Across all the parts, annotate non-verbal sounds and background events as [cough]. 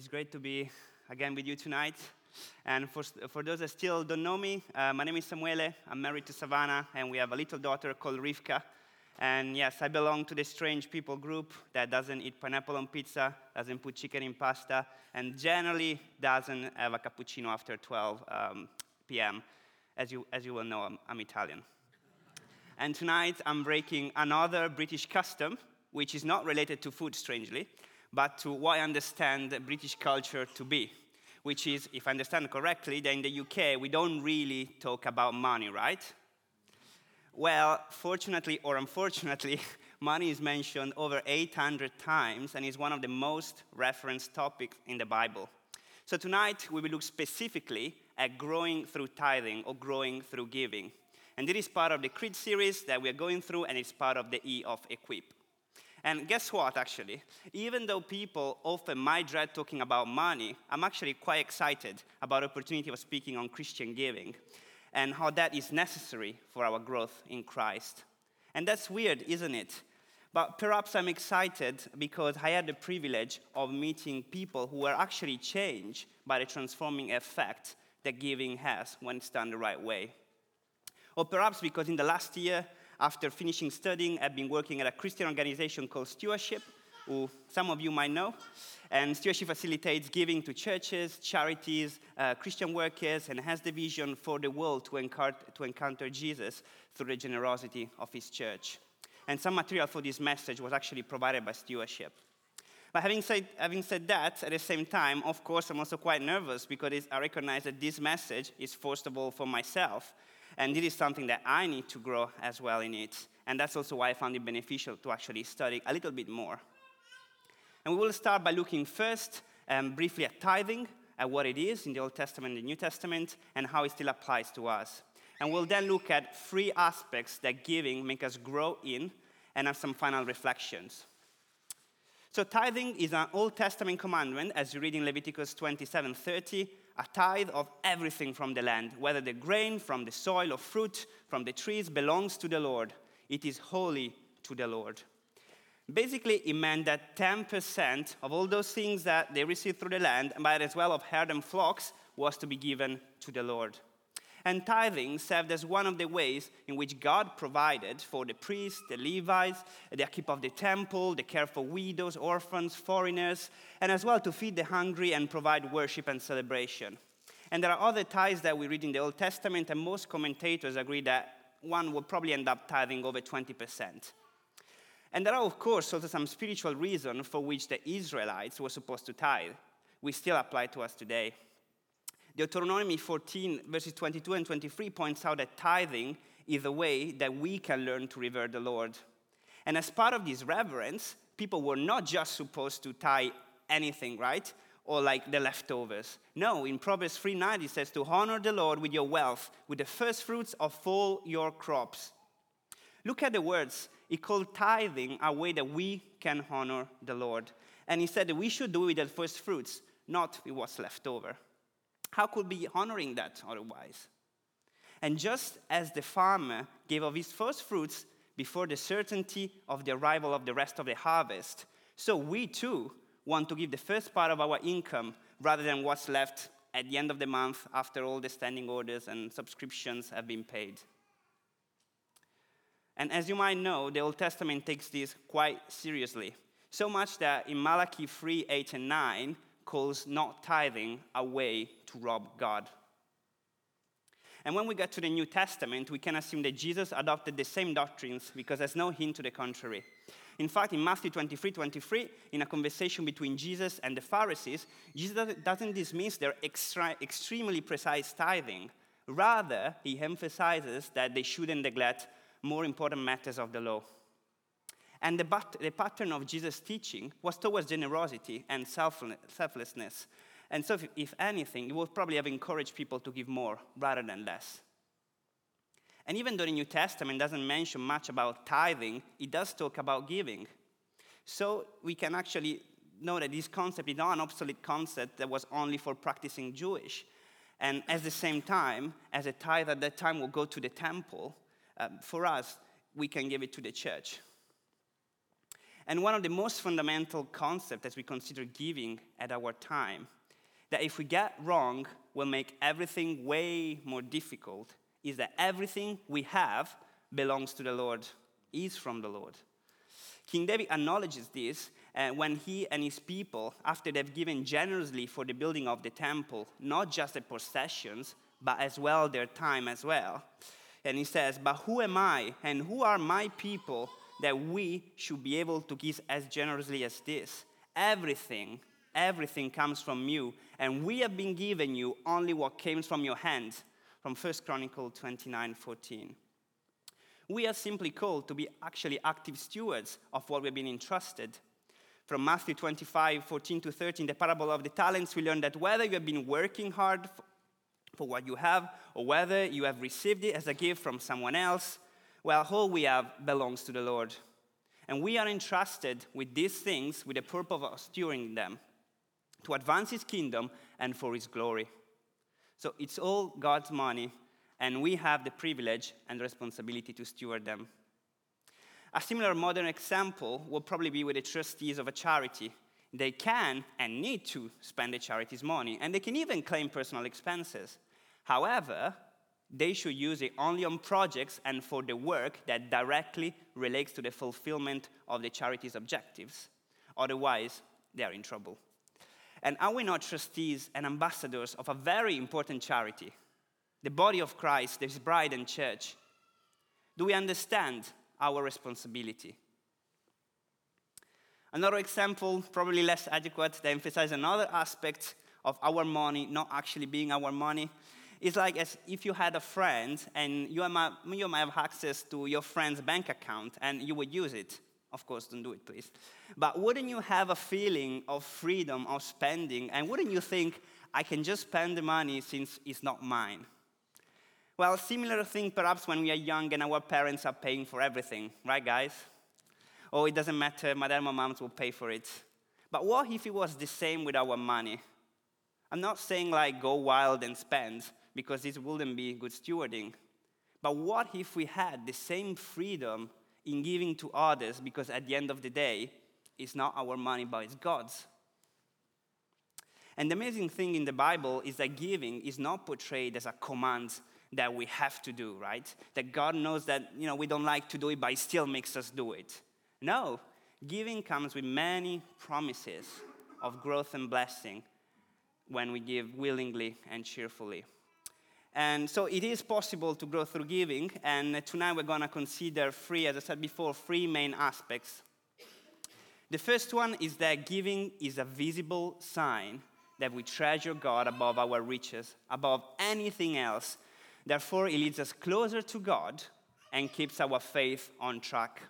It's great to be again with you tonight. And for, for those that still don't know me, uh, my name is Samuele. I'm married to Savannah, and we have a little daughter called Rivka. And yes, I belong to the strange people group that doesn't eat pineapple on pizza, doesn't put chicken in pasta, and generally doesn't have a cappuccino after 12 um, p.m. As you, as you will know, I'm, I'm Italian. And tonight I'm breaking another British custom, which is not related to food, strangely, but to what I understand British culture to be, which is, if I understand correctly, that in the UK we don't really talk about money, right? Well, fortunately or unfortunately, [laughs] money is mentioned over 800 times and is one of the most referenced topics in the Bible. So tonight we will look specifically at growing through tithing or growing through giving. And this is part of the Creed series that we are going through, and it's part of the E of Equip. And guess what, actually? Even though people often might dread talking about money, I'm actually quite excited about the opportunity of speaking on Christian giving and how that is necessary for our growth in Christ. And that's weird, isn't it? But perhaps I'm excited because I had the privilege of meeting people who were actually changed by the transforming effect that giving has when it's done the right way. Or perhaps because in the last year, after finishing studying, I've been working at a Christian organization called Stewardship, who some of you might know. And Stewardship facilitates giving to churches, charities, uh, Christian workers, and has the vision for the world to encounter, to encounter Jesus through the generosity of his church. And some material for this message was actually provided by Stewardship. But having said, having said that, at the same time, of course, I'm also quite nervous because I recognize that this message is, first of all, for myself, and this is something that I need to grow as well in it. And that's also why I found it beneficial to actually study a little bit more. And we will start by looking first um, briefly at tithing, at what it is in the Old Testament and the New Testament, and how it still applies to us. And we'll then look at three aspects that giving make us grow in, and have some final reflections. So tithing is an Old Testament commandment, as you read in Leviticus 27:30, a tithe of everything from the land, whether the grain from the soil or fruit from the trees belongs to the Lord. It is holy to the Lord. Basically, it meant that 10% of all those things that they received through the land, and but as well of herd and flocks, was to be given to the Lord. And tithing served as one of the ways in which God provided for the priests, the Levites, the upkeep of the temple, the care for widows, orphans, foreigners, and as well to feed the hungry and provide worship and celebration. And there are other tithes that we read in the Old Testament, and most commentators agree that one would probably end up tithing over 20%. And there are, of course, also some spiritual reasons for which the Israelites were supposed to tithe. We still apply to us today. Deuteronomy 14, verses 22 and 23 points out that tithing is a way that we can learn to revere the Lord. And as part of this reverence, people were not just supposed to tithe anything, right? Or like the leftovers. No, in Proverbs 3 9, it says to honor the Lord with your wealth, with the first fruits of all your crops. Look at the words. He called tithing a way that we can honor the Lord. And he said that we should do it with the first fruits, not with what's left over. How could we be honoring that otherwise? And just as the farmer gave of his first fruits before the certainty of the arrival of the rest of the harvest, so we too want to give the first part of our income rather than what's left at the end of the month after all the standing orders and subscriptions have been paid. And as you might know, the Old Testament takes this quite seriously. So much that in Malachi 3 8 and 9, calls not tithing a way to rob God. And when we get to the New Testament, we can assume that Jesus adopted the same doctrines because there's no hint to the contrary. In fact, in Matthew 23 23, in a conversation between Jesus and the Pharisees, Jesus doesn't dismiss their extra, extremely precise tithing. Rather, he emphasizes that they shouldn't neglect more important matters of the law. And the, the pattern of Jesus' teaching was towards generosity and selflessness. And so, if, if anything, it would probably have encouraged people to give more rather than less. And even though the New Testament doesn't mention much about tithing, it does talk about giving. So we can actually know that this concept is not an obsolete concept that was only for practicing Jewish. And at the same time, as a tithe at that time will go to the temple, um, for us, we can give it to the church. And one of the most fundamental concepts as we consider giving at our time, that if we get wrong, will make everything way more difficult, is that everything we have belongs to the Lord, is from the Lord. King David acknowledges this uh, when he and his people, after they've given generously for the building of the temple, not just the possessions, but as well their time as well. And he says, But who am I and who are my people that we should be able to give as generously as this? Everything, everything comes from you, and we have been given you only what came from your hand. From 1 Chronicle 29 14. We are simply called to be actually active stewards of what we've been entrusted. From Matthew 25 14 to 13, the parable of the talents, we learn that whether you have been working hard for what you have, or whether you have received it as a gift from someone else, well, all we have belongs to the Lord. And we are entrusted with these things with the purpose of stewarding them to advance His kingdom and for His glory. So it's all God's money, and we have the privilege and responsibility to steward them. A similar modern example will probably be with the trustees of a charity. They can and need to spend the charity's money, and they can even claim personal expenses. However, they should use it only on projects and for the work that directly relates to the fulfillment of the charity's objectives. Otherwise, they are in trouble. And are we not trustees and ambassadors of a very important charity, the body of Christ, His bride and church? Do we understand our responsibility? Another example, probably less adequate, that emphasizes another aspect of our money not actually being our money it's like as if you had a friend and you might, you might have access to your friend's bank account and you would use it. Of course, don't do it, please. But wouldn't you have a feeling of freedom of spending? And wouldn't you think, I can just spend the money since it's not mine? Well, similar thing perhaps when we are young and our parents are paying for everything, right, guys? Oh, it doesn't matter, my dad my mom will pay for it. But what if it was the same with our money? I'm not saying like go wild and spend, because this wouldn't be good stewarding. But what if we had the same freedom in giving to others because at the end of the day, it's not our money, but it's God's? And the amazing thing in the Bible is that giving is not portrayed as a command that we have to do, right? That God knows that, you know, we don't like to do it, but He still makes us do it. No, giving comes with many promises of growth and blessing when we give willingly and cheerfully. And so it is possible to grow through giving. And tonight we're going to consider three, as I said before, three main aspects. The first one is that giving is a visible sign that we treasure God above our riches, above anything else. Therefore, it leads us closer to God and keeps our faith on track.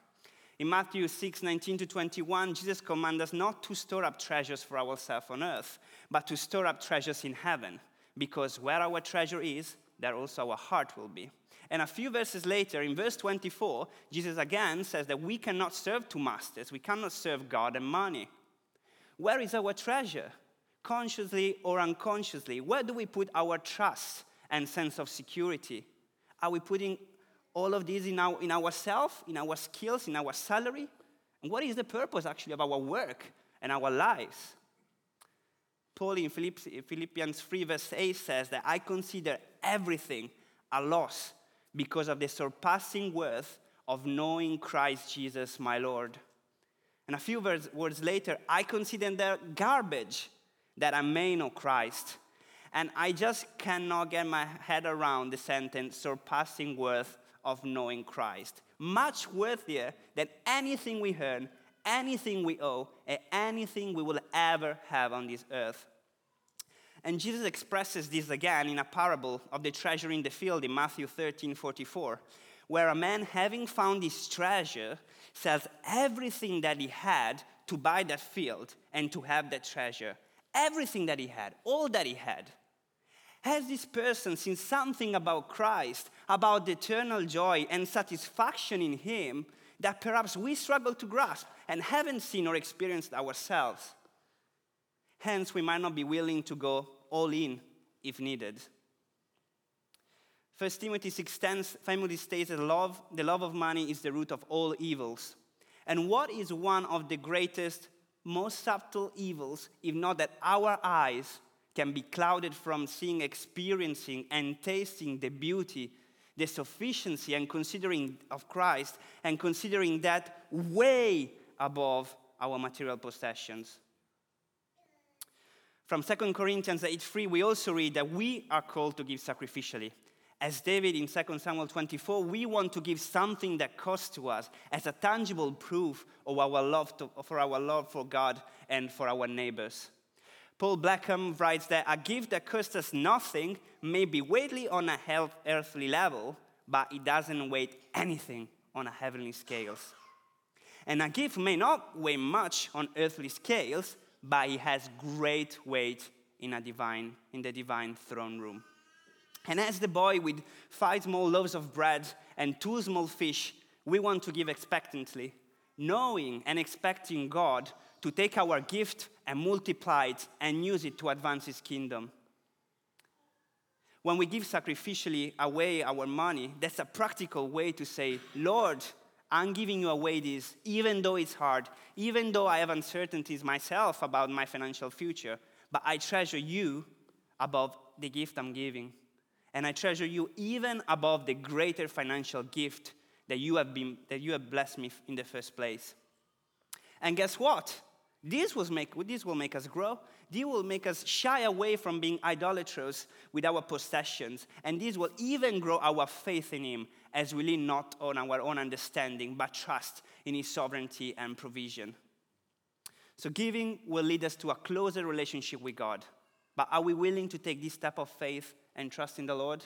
In Matthew 6, 19 to 21, Jesus commands us not to store up treasures for ourselves on earth, but to store up treasures in heaven because where our treasure is, there also our heart will be. And a few verses later, in verse 24, Jesus again says that we cannot serve two masters. We cannot serve God and money. Where is our treasure? Consciously or unconsciously, where do we put our trust and sense of security? Are we putting all of this in, our, in ourselves, in our skills, in our salary? And what is the purpose actually of our work and our lives? Paul in Philippians 3, verse 8 says that I consider everything a loss because of the surpassing worth of knowing Christ Jesus, my Lord. And a few words later, I consider that garbage that I may know Christ. And I just cannot get my head around the sentence surpassing worth of knowing Christ. Much worthier than anything we earn, anything we owe, and anything we will ever have on this earth. And Jesus expresses this again in a parable of the treasure in the field in Matthew 13 44, where a man, having found his treasure, sells everything that he had to buy that field and to have that treasure. Everything that he had, all that he had. Has this person seen something about Christ, about the eternal joy and satisfaction in him that perhaps we struggle to grasp and haven't seen or experienced ourselves? Hence, we might not be willing to go all in if needed. 1 Timothy 6:10 famously states that love, the love of money is the root of all evils. And what is one of the greatest, most subtle evils, if not that our eyes can be clouded from seeing, experiencing, and tasting the beauty, the sufficiency, and considering of Christ, and considering that way above our material possessions? From 2 Corinthians 8 3, we also read that we are called to give sacrificially. As David in 2 Samuel 24, we want to give something that costs to us as a tangible proof of our love to, for our love for God and for our neighbors. Paul Blackham writes that a gift that costs us nothing may be weighty on a health, earthly level, but it doesn't weigh anything on a heavenly scales. And a gift may not weigh much on earthly scales, but it has great weight in, a divine, in the divine throne room. And as the boy with five small loaves of bread and two small fish, we want to give expectantly, knowing and expecting God to take our gift and multiply it and use it to advance His kingdom. When we give sacrificially away our money, that's a practical way to say, Lord, I'm giving you away this, even though it's hard, even though I have uncertainties myself about my financial future, but I treasure you above the gift I'm giving. And I treasure you even above the greater financial gift that you have, been, that you have blessed me in the first place. And guess what? This, will make, this will make us grow. This will make us shy away from being idolatrous with our possessions. And this will even grow our faith in Him as we lean not on our own understanding, but trust in His sovereignty and provision. So, giving will lead us to a closer relationship with God. But are we willing to take this step of faith and trust in the Lord?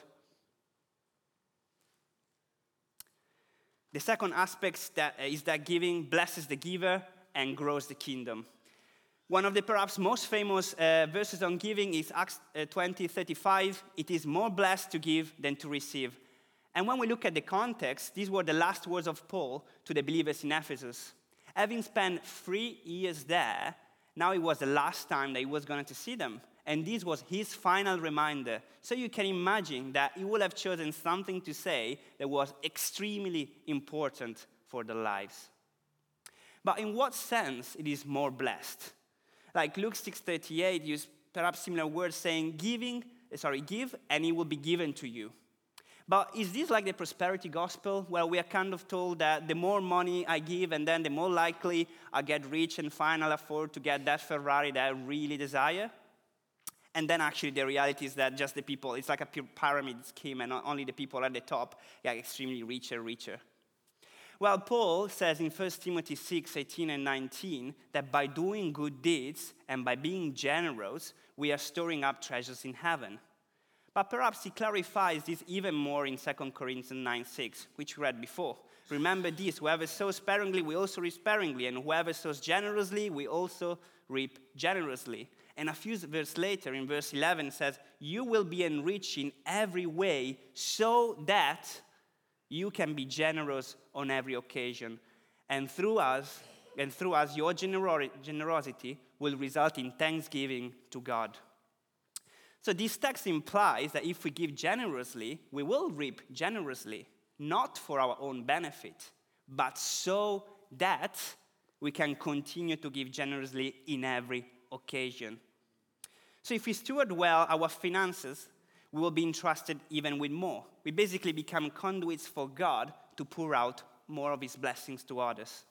The second aspect that is that giving blesses the giver and grows the kingdom. One of the perhaps most famous uh, verses on giving is Acts uh, 20 35. It is more blessed to give than to receive. And when we look at the context, these were the last words of Paul to the believers in Ephesus. Having spent three years there, now it was the last time that he was going to see them. And this was his final reminder. So you can imagine that he would have chosen something to say that was extremely important for their lives. But in what sense it is more blessed? Like Luke 6:38 use perhaps similar words saying giving, sorry, give and it will be given to you. But is this like the prosperity gospel where we are kind of told that the more money I give and then the more likely I get rich and finally afford to get that Ferrari that I really desire? And then actually the reality is that just the people, it's like a pyramid scheme and only the people at the top get extremely richer, richer. Well, Paul says in 1 Timothy 6 18 and 19 that by doing good deeds and by being generous, we are storing up treasures in heaven. But perhaps he clarifies this even more in 2 Corinthians 9 6, which we read before. Remember this whoever sows sparingly, we also reap sparingly, and whoever sows generously, we also reap generously. And a few verses later, in verse 11, says, You will be enriched in every way so that you can be generous on every occasion. And through us, and through us, your generosity will result in thanksgiving to God. So this text implies that if we give generously, we will reap generously, not for our own benefit, but so that we can continue to give generously in every occasion. So if we steward well our finances, we will be entrusted even with more. We basically become conduits for God to pour out more of His blessings to others.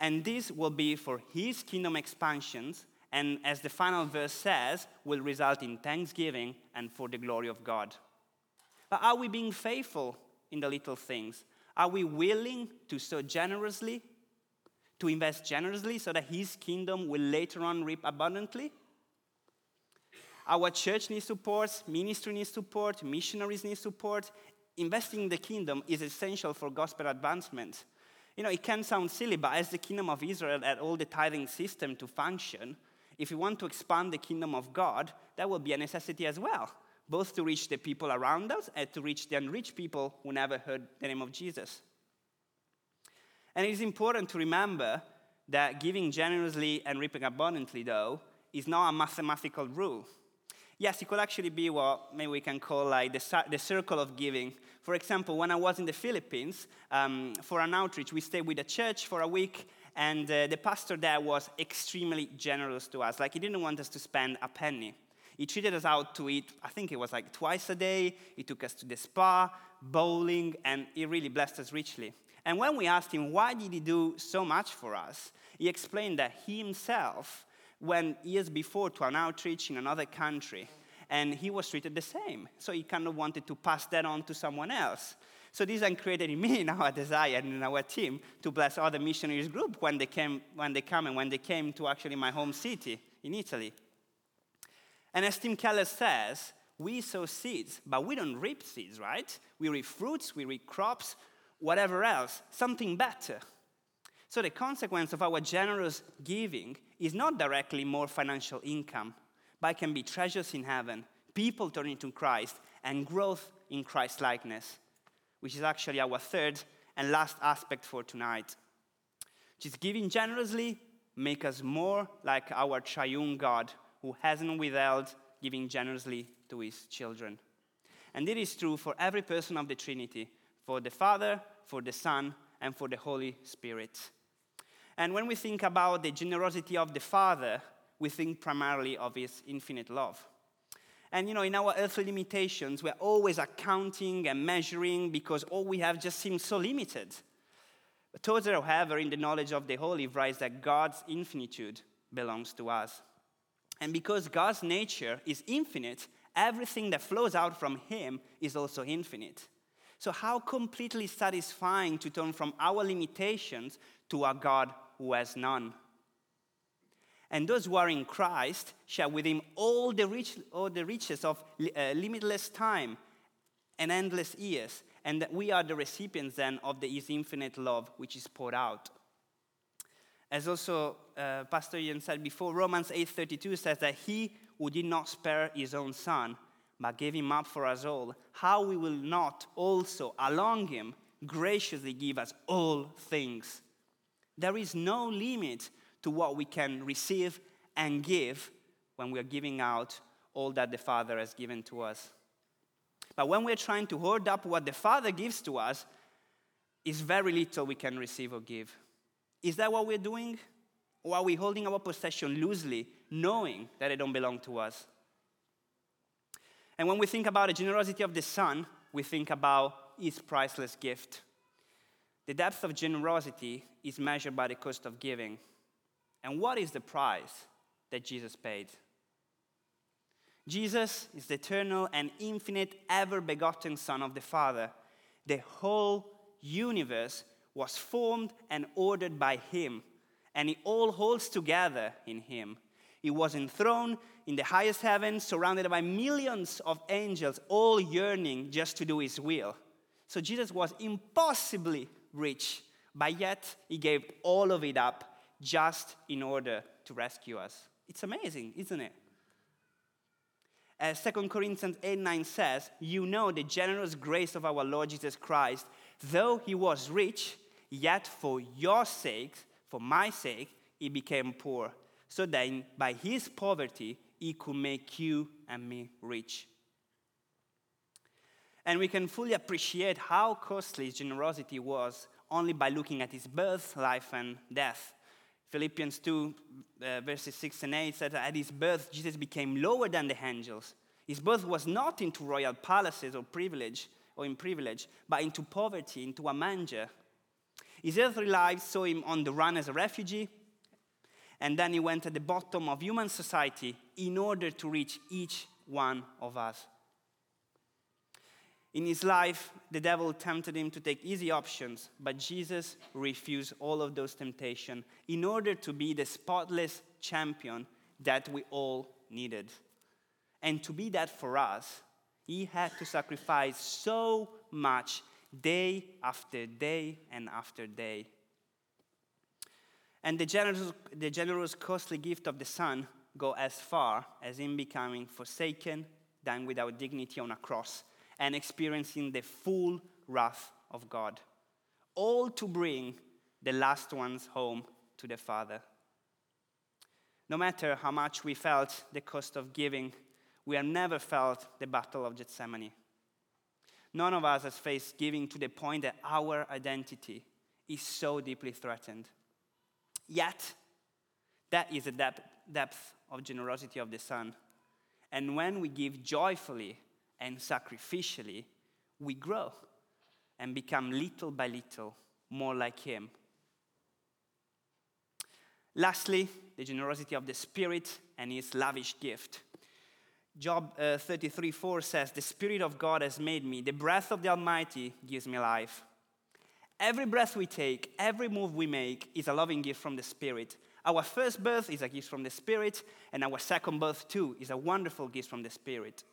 And this will be for His kingdom expansions, and as the final verse says, will result in thanksgiving and for the glory of God. But are we being faithful in the little things? Are we willing to sow generously, to invest generously so that His kingdom will later on reap abundantly? Our church needs support, ministry needs support, missionaries need support. Investing in the kingdom is essential for gospel advancement. You know, it can sound silly, but as the kingdom of Israel had all the tithing system to function, if we want to expand the kingdom of God, that will be a necessity as well, both to reach the people around us and to reach the unreached people who never heard the name of Jesus. And it is important to remember that giving generously and reaping abundantly, though, is not a mathematical rule. Yes, it could actually be what maybe we can call like the, the circle of giving. For example, when I was in the Philippines um, for an outreach, we stayed with a church for a week, and uh, the pastor there was extremely generous to us. Like, he didn't want us to spend a penny. He treated us out to eat, I think it was like twice a day. He took us to the spa, bowling, and he really blessed us richly. And when we asked him why did he do so much for us, he explained that he himself went years before to an outreach in another country, and he was treated the same. So he kind of wanted to pass that on to someone else. So this then created [laughs] in me now a desire and in our team to bless other missionaries group when they came, when they come and when they came to actually my home city in Italy. And as Tim Keller says, we sow seeds, but we don't reap seeds, right? We reap fruits, we reap crops, whatever else, something better. So the consequence of our generous giving is not directly more financial income, but can be treasures in heaven, people turning to Christ, and growth in Christ likeness, which is actually our third and last aspect for tonight. Is giving generously make us more like our triune God who hasn't withheld giving generously to his children. And it is true for every person of the Trinity, for the Father, for the Son, and for the Holy Spirit. And when we think about the generosity of the Father, we think primarily of his infinite love. And you know, in our earthly limitations, we're always accounting and measuring because all we have just seems so limited. But Tozer, however, in the knowledge of the Holy, writes that God's infinitude belongs to us. And because God's nature is infinite, everything that flows out from Him is also infinite. So, how completely satisfying to turn from our limitations to a God who has none. And those who are in Christ share with him all the, rich, all the riches of uh, limitless time and endless years. And that we are the recipients then of the, his infinite love, which is poured out. As also uh, Pastor Ian said before, Romans 8:32 says that he who did not spare his own son, but gave him up for us all, how we will not also, along him, graciously give us all things. There is no limit to what we can receive and give when we are giving out all that the Father has given to us. But when we're trying to hoard up what the Father gives to us, is very little we can receive or give. Is that what we're doing? Or are we holding our possession loosely, knowing that it don't belong to us? And when we think about the generosity of the Son, we think about his priceless gift. The depth of generosity is measured by the cost of giving. And what is the price that Jesus paid? Jesus is the eternal and infinite, ever begotten Son of the Father. The whole universe was formed and ordered by Him, and it all holds together in Him. He was enthroned in the highest heaven, surrounded by millions of angels, all yearning just to do His will. So Jesus was impossibly rich, but yet he gave all of it up just in order to rescue us. It's amazing, isn't it? As 2 Corinthians 8 9 says, You know the generous grace of our Lord Jesus Christ. Though he was rich, yet for your sake, for my sake, he became poor, so that by his poverty he could make you and me rich and we can fully appreciate how costly his generosity was only by looking at his birth, life, and death. Philippians 2, uh, verses 6 and 8 says that at his birth, Jesus became lower than the angels. His birth was not into royal palaces or privilege or in privilege, but into poverty, into a manger. His earthly life saw him on the run as a refugee, and then he went at the bottom of human society in order to reach each one of us. In his life, the devil tempted him to take easy options, but Jesus refused all of those temptations in order to be the spotless champion that we all needed. And to be that for us, he had to sacrifice so much day after day and after day. And the generous, the generous, costly gift of the Son go as far as in becoming forsaken, dying without dignity on a cross, and experiencing the full wrath of God, all to bring the last ones home to the Father. No matter how much we felt the cost of giving, we have never felt the battle of Gethsemane. None of us has faced giving to the point that our identity is so deeply threatened. Yet, that is the depth, depth of generosity of the Son. And when we give joyfully and sacrificially, we grow and become little by little more like Him. Lastly, the generosity of the Spirit and His lavish gift. Job uh, 33 4 says, The Spirit of God has made me, the breath of the Almighty gives me life. Every breath we take, every move we make is a loving gift from the Spirit. Our first birth is a gift from the Spirit, and our second birth, too, is a wonderful gift from the Spirit.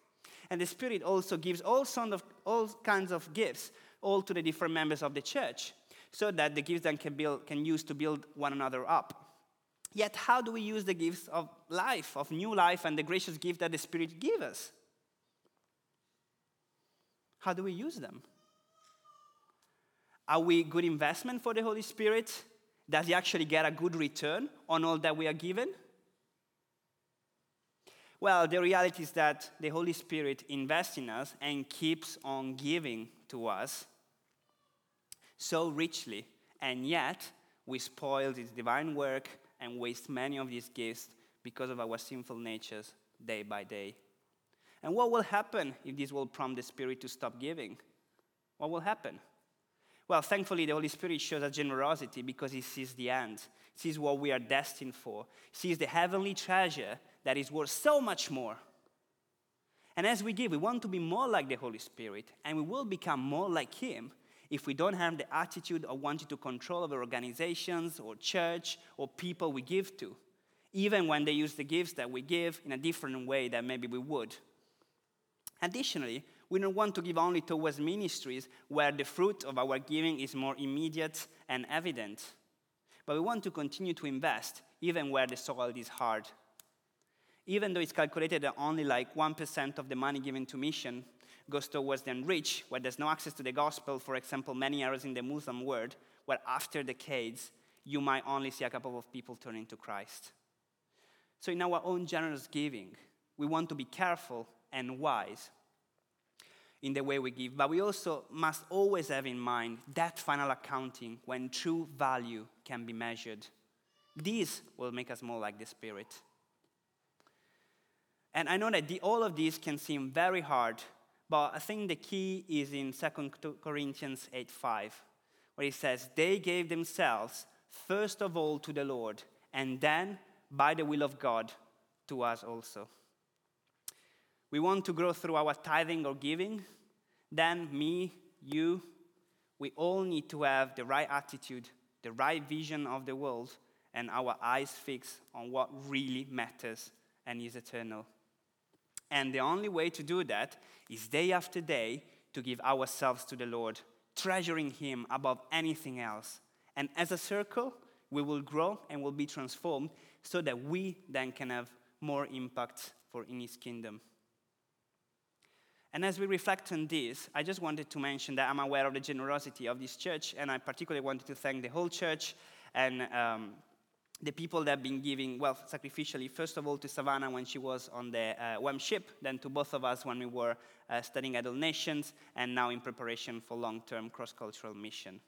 And the Spirit also gives all, of, all kinds of gifts, all to the different members of the church, so that the gifts then can, build, can use to build one another up. Yet, how do we use the gifts of life, of new life, and the gracious gift that the Spirit gives us? How do we use them? Are we good investment for the Holy Spirit? Does he actually get a good return on all that we are given? Well, the reality is that the Holy Spirit invests in us and keeps on giving to us so richly, and yet we spoil his divine work and waste many of these gifts because of our sinful natures day by day. And what will happen if this will prompt the Spirit to stop giving? What will happen? Well, thankfully, the Holy Spirit shows us generosity because He sees the end, sees what we are destined for, sees the heavenly treasure that is worth so much more. And as we give, we want to be more like the Holy Spirit, and we will become more like Him if we don't have the attitude of wanting to control our organizations or church or people we give to, even when they use the gifts that we give in a different way than maybe we would. Additionally, we don't want to give only towards ministries where the fruit of our giving is more immediate and evident. But we want to continue to invest even where the soil is hard. Even though it's calculated that only like 1% of the money given to mission goes towards the unreached, where there's no access to the gospel, for example, many areas in the Muslim world, where after decades you might only see a couple of people turning to Christ. So, in our own generous giving, we want to be careful and wise in the way we give, but we also must always have in mind that final accounting when true value can be measured. This will make us more like the Spirit. And I know that the, all of these can seem very hard, but I think the key is in 2 Corinthians 8 5, where it says, They gave themselves first of all to the Lord, and then, by the will of God, to us also. We want to grow through our tithing or giving, then me, you, we all need to have the right attitude, the right vision of the world, and our eyes fixed on what really matters and is eternal. And the only way to do that is day after day to give ourselves to the Lord, treasuring Him above anything else. And as a circle, we will grow and will be transformed so that we then can have more impact for in His kingdom. And as we reflect on this, I just wanted to mention that I'm aware of the generosity of this church, and I particularly wanted to thank the whole church and um, the people that have been giving, well, sacrificially, first of all to Savannah when she was on the uh, YWAM ship, then to both of us when we were uh, studying at All Nations, and now in preparation for long term cross cultural mission.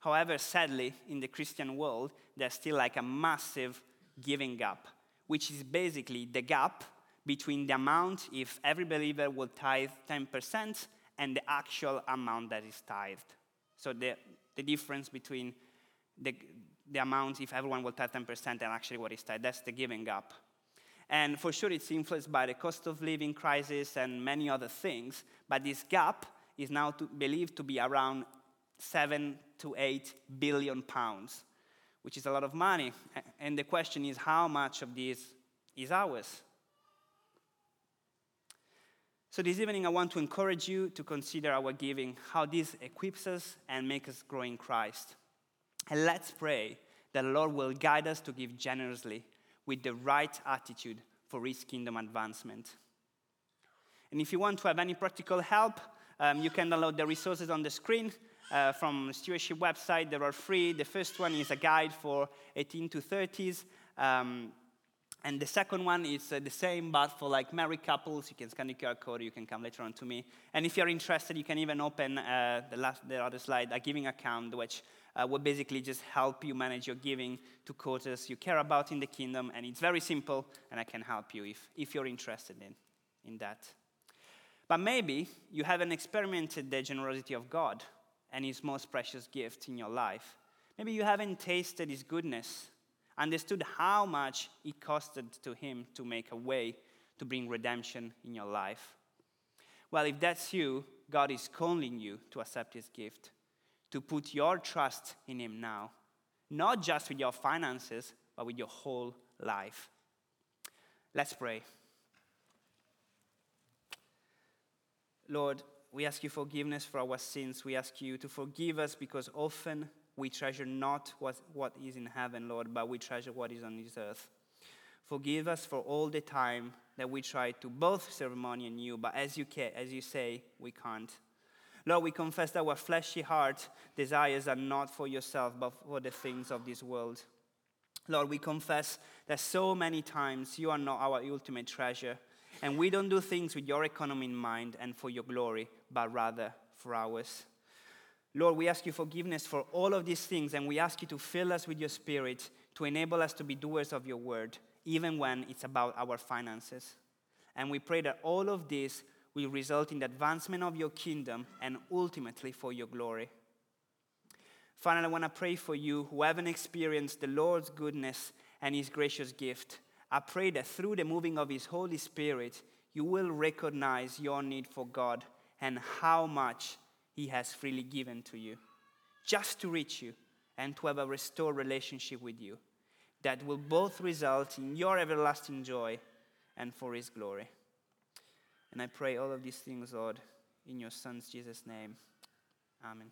However, sadly, in the Christian world, there's still like a massive giving gap, which is basically the gap between the amount if every believer will tithe 10% and the actual amount that is tithed. So the, the difference between the, the amount if everyone will tithe 10% and actually what is tithed, that's the giving up. And for sure it's influenced by the cost of living crisis and many other things, but this gap is now to, believed to be around 7 to 8 billion pounds, which is a lot of money. And the question is how much of this is ours? So, this evening, I want to encourage you to consider our giving, how this equips us and makes us grow in Christ. And let's pray that the Lord will guide us to give generously with the right attitude for His kingdom advancement. And if you want to have any practical help, um, you can download the resources on the screen uh, from the stewardship website. They are free. The first one is a guide for 18 to 30s. Um, And the second one is uh, the same, but for like married couples, you can scan the QR code, you can come later on to me. And if you're interested, you can even open uh, the, last, the other slide, a giving account, which uh, will basically just help you manage your giving to causes you care about in the kingdom. And it's very simple, and I can help you if, if you're interested in, in that. But maybe you haven't experimented the generosity of God and His most precious gift in your life. Maybe you haven't tasted His goodness understood how much it costed to him to make a way to bring redemption in your life. Well, if that's you, God is calling you to accept his gift, to put your trust in him now, not just with your finances, but with your whole life. Let's pray. Lord, we ask you forgiveness for our sins. We ask you to forgive us because often we treasure not what, what is in heaven, Lord, but we treasure what is on this earth. Forgive us for all the time that we try to both serve money and you, but as you, as you say, we can't. Lord, we confess that our fleshy heart desires are not for yourself, but for the things of this world. Lord, we confess that so many times you are not our ultimate treasure, and we don't do things with your economy in mind and for your glory, but rather for ours. Lord, we ask you forgiveness for all of these things, and we ask you to fill us with your spirit to enable us to be doers of your word, even when it's about our finances. And we pray that all of this will result in the advancement of your kingdom and ultimately for your glory. Finally, I want to pray for you who haven't experienced the Lord's goodness and his gracious gift. I pray that through the moving of his Holy Spirit, you will recognize your need for God and how much he has freely given to you, just to reach you and to have a restored relationship with you that will both result in your everlasting joy and for his glory. And I pray all of these things, Lord, in your Son's Jesus' name. Amen.